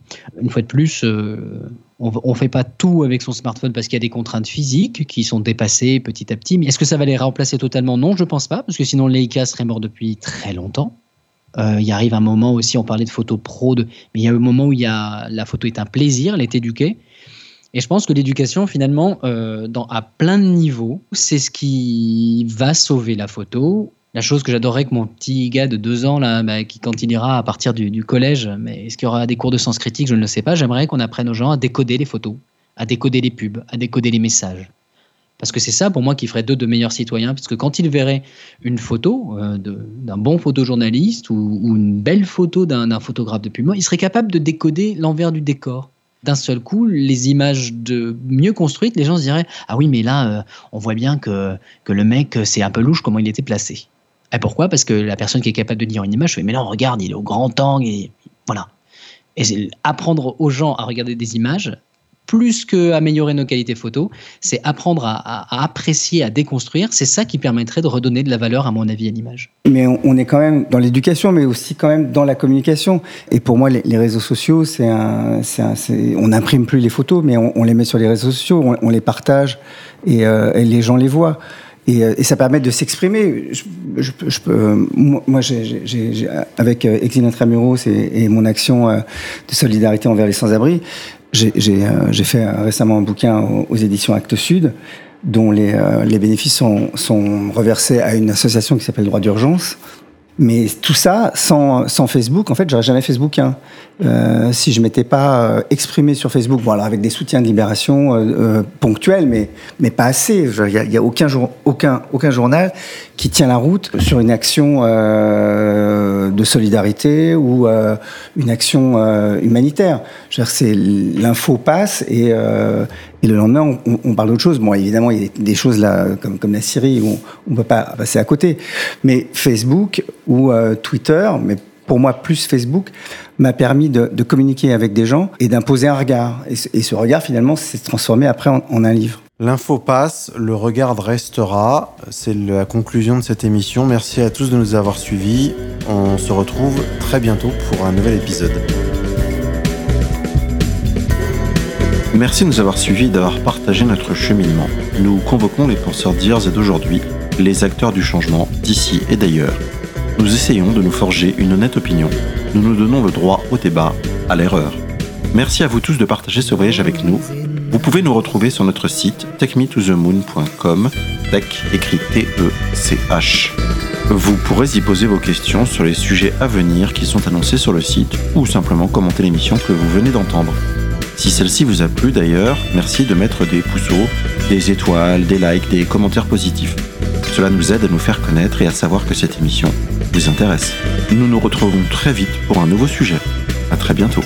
une fois de plus, on ne fait pas tout avec son smartphone parce qu'il y a des contraintes physiques qui sont dépassées petit à petit. Mais est-ce que ça va les remplacer totalement? Non, je ne pense pas, parce que sinon Leica serait mort depuis très longtemps. Euh, il arrive un moment aussi, on parlait de photo pro, mais il y a un moment où la photo est un plaisir, elle est éduquée. Et je pense que l'éducation, finalement, euh, dans, à plein de niveaux, c'est ce qui va sauver la photo la chose que j'adorerais que mon petit gars de deux ans, bah, qui, quand il ira à partir du, collège, mais est-ce qu'il y aura des cours de sens critique? Je ne le sais pas. J'aimerais qu'on apprenne aux gens à décoder les photos, à décoder les pubs, à décoder les messages. Parce que c'est ça, pour moi, qui ferait d'eux de meilleurs citoyens. Parce que quand ils verraient une photo euh, d'un bon photojournaliste ou, une belle photo d'un photographe de pub, ils seraient capables de décoder l'envers du décor d'un seul coup, les images mieux construites, les gens se diraient Ah oui, mais là, euh, on voit bien que, que le mec, c'est un peu louche comment il était placé. Et pourquoi? Parce que la personne qui est capable de dire une image, fait, mais là, regarde, il est au grand angle, et voilà. Et apprendre aux gens à regarder des images, plus qu'améliorer nos qualités photo, c'est apprendre à, apprécier, à déconstruire. C'est ça qui permettrait de redonner de la valeur, à mon avis, à l'image. Mais on, est quand même dans l'éducation, mais aussi quand même dans la communication. Et pour moi, les, réseaux sociaux, on n'imprime plus les photos, mais on, les met sur les réseaux sociaux, on, les partage euh, et les gens les voient. Euh, et, ça permet de s'exprimer. Je, je, peux, moi, j'ai, avec euh, Exil Intramuros et, et, mon action euh, de solidarité envers les sans-abri, J'ai j'ai fait récemment un bouquin aux, aux éditions Actes Sud dont les, les bénéfices sont, sont reversés à une association qui s'appelle Droit d'urgence mais tout ça, sans, sans Facebook, en fait, j'aurais jamais bouquin. Euh, si je m'étais pas euh, exprimé sur Facebook, bon alors avec des soutiens de libération euh, ponctuels, mais mais pas assez. Il y a, aucun jour, aucun aucun journal qui tient la route sur une action de solidarité ou une action humanitaire. L'info passe et le lendemain, on, on parle d'autre chose. Bon, évidemment, il y a des choses là, comme, comme la Syrie, où on ne peut pas passer à côté. Mais Facebook ou euh, Twitter, mais pour moi, plus Facebook, m'a permis de, de, communiquer avec des gens et d'imposer un regard. Et ce, et ce regard, finalement, s'est transformé après en, en un livre. L'info passe, le regard restera. C'est la conclusion de cette émission. Merci à tous de nous avoir suivis. On se retrouve très bientôt pour un nouvel épisode. Merci de nous avoir suivis et d'avoir partagé notre cheminement. Nous convoquons les penseurs d'hier et d'aujourd'hui, les acteurs du changement, d'ici et d'ailleurs. Nous essayons de nous forger une honnête opinion. Nous nous donnons le droit au débat, à l'erreur. Merci à vous tous de partager ce voyage avec nous. Vous pouvez nous retrouver sur notre site techmetothemoon.com, tech écrit T-E-C-H. Vous pourrez y poser vos questions sur les sujets à venir qui sont annoncés sur le site ou simplement commenter l'émission que vous venez d'entendre. Si celle-ci vous a plu d'ailleurs, merci de mettre des pouceaux, des étoiles, des likes, des commentaires positifs. Cela nous aide à nous faire connaître et à savoir que cette émission vous intéresse. Nous nous retrouvons très vite pour un nouveau sujet. À très bientôt.